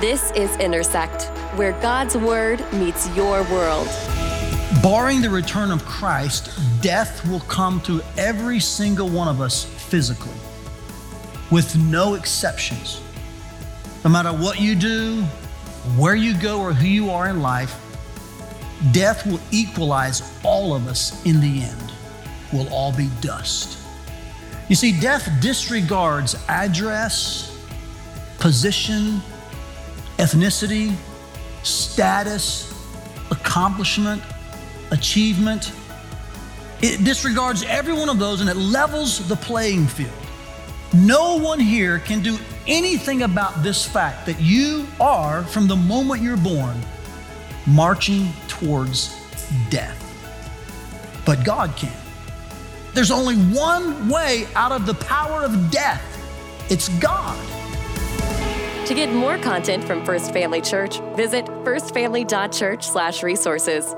This is Intersect, where God's Word meets your world. Barring the return of Christ, death will come to every single one of us physically, with no exceptions. No matter what you do, where you go, or who you are in life, death will equalize all of us in the end. We'll all be dust. You see, death disregards address, position, ethnicity, status, accomplishment, achievement. It disregards every one of those and it levels the playing field. No one here can do anything about this fact that you are, from the moment you're born, marching towards death. But God can. There's only one way out of the power of death it's God. To get more content from First Family Church, visit firstfamily.church/resources.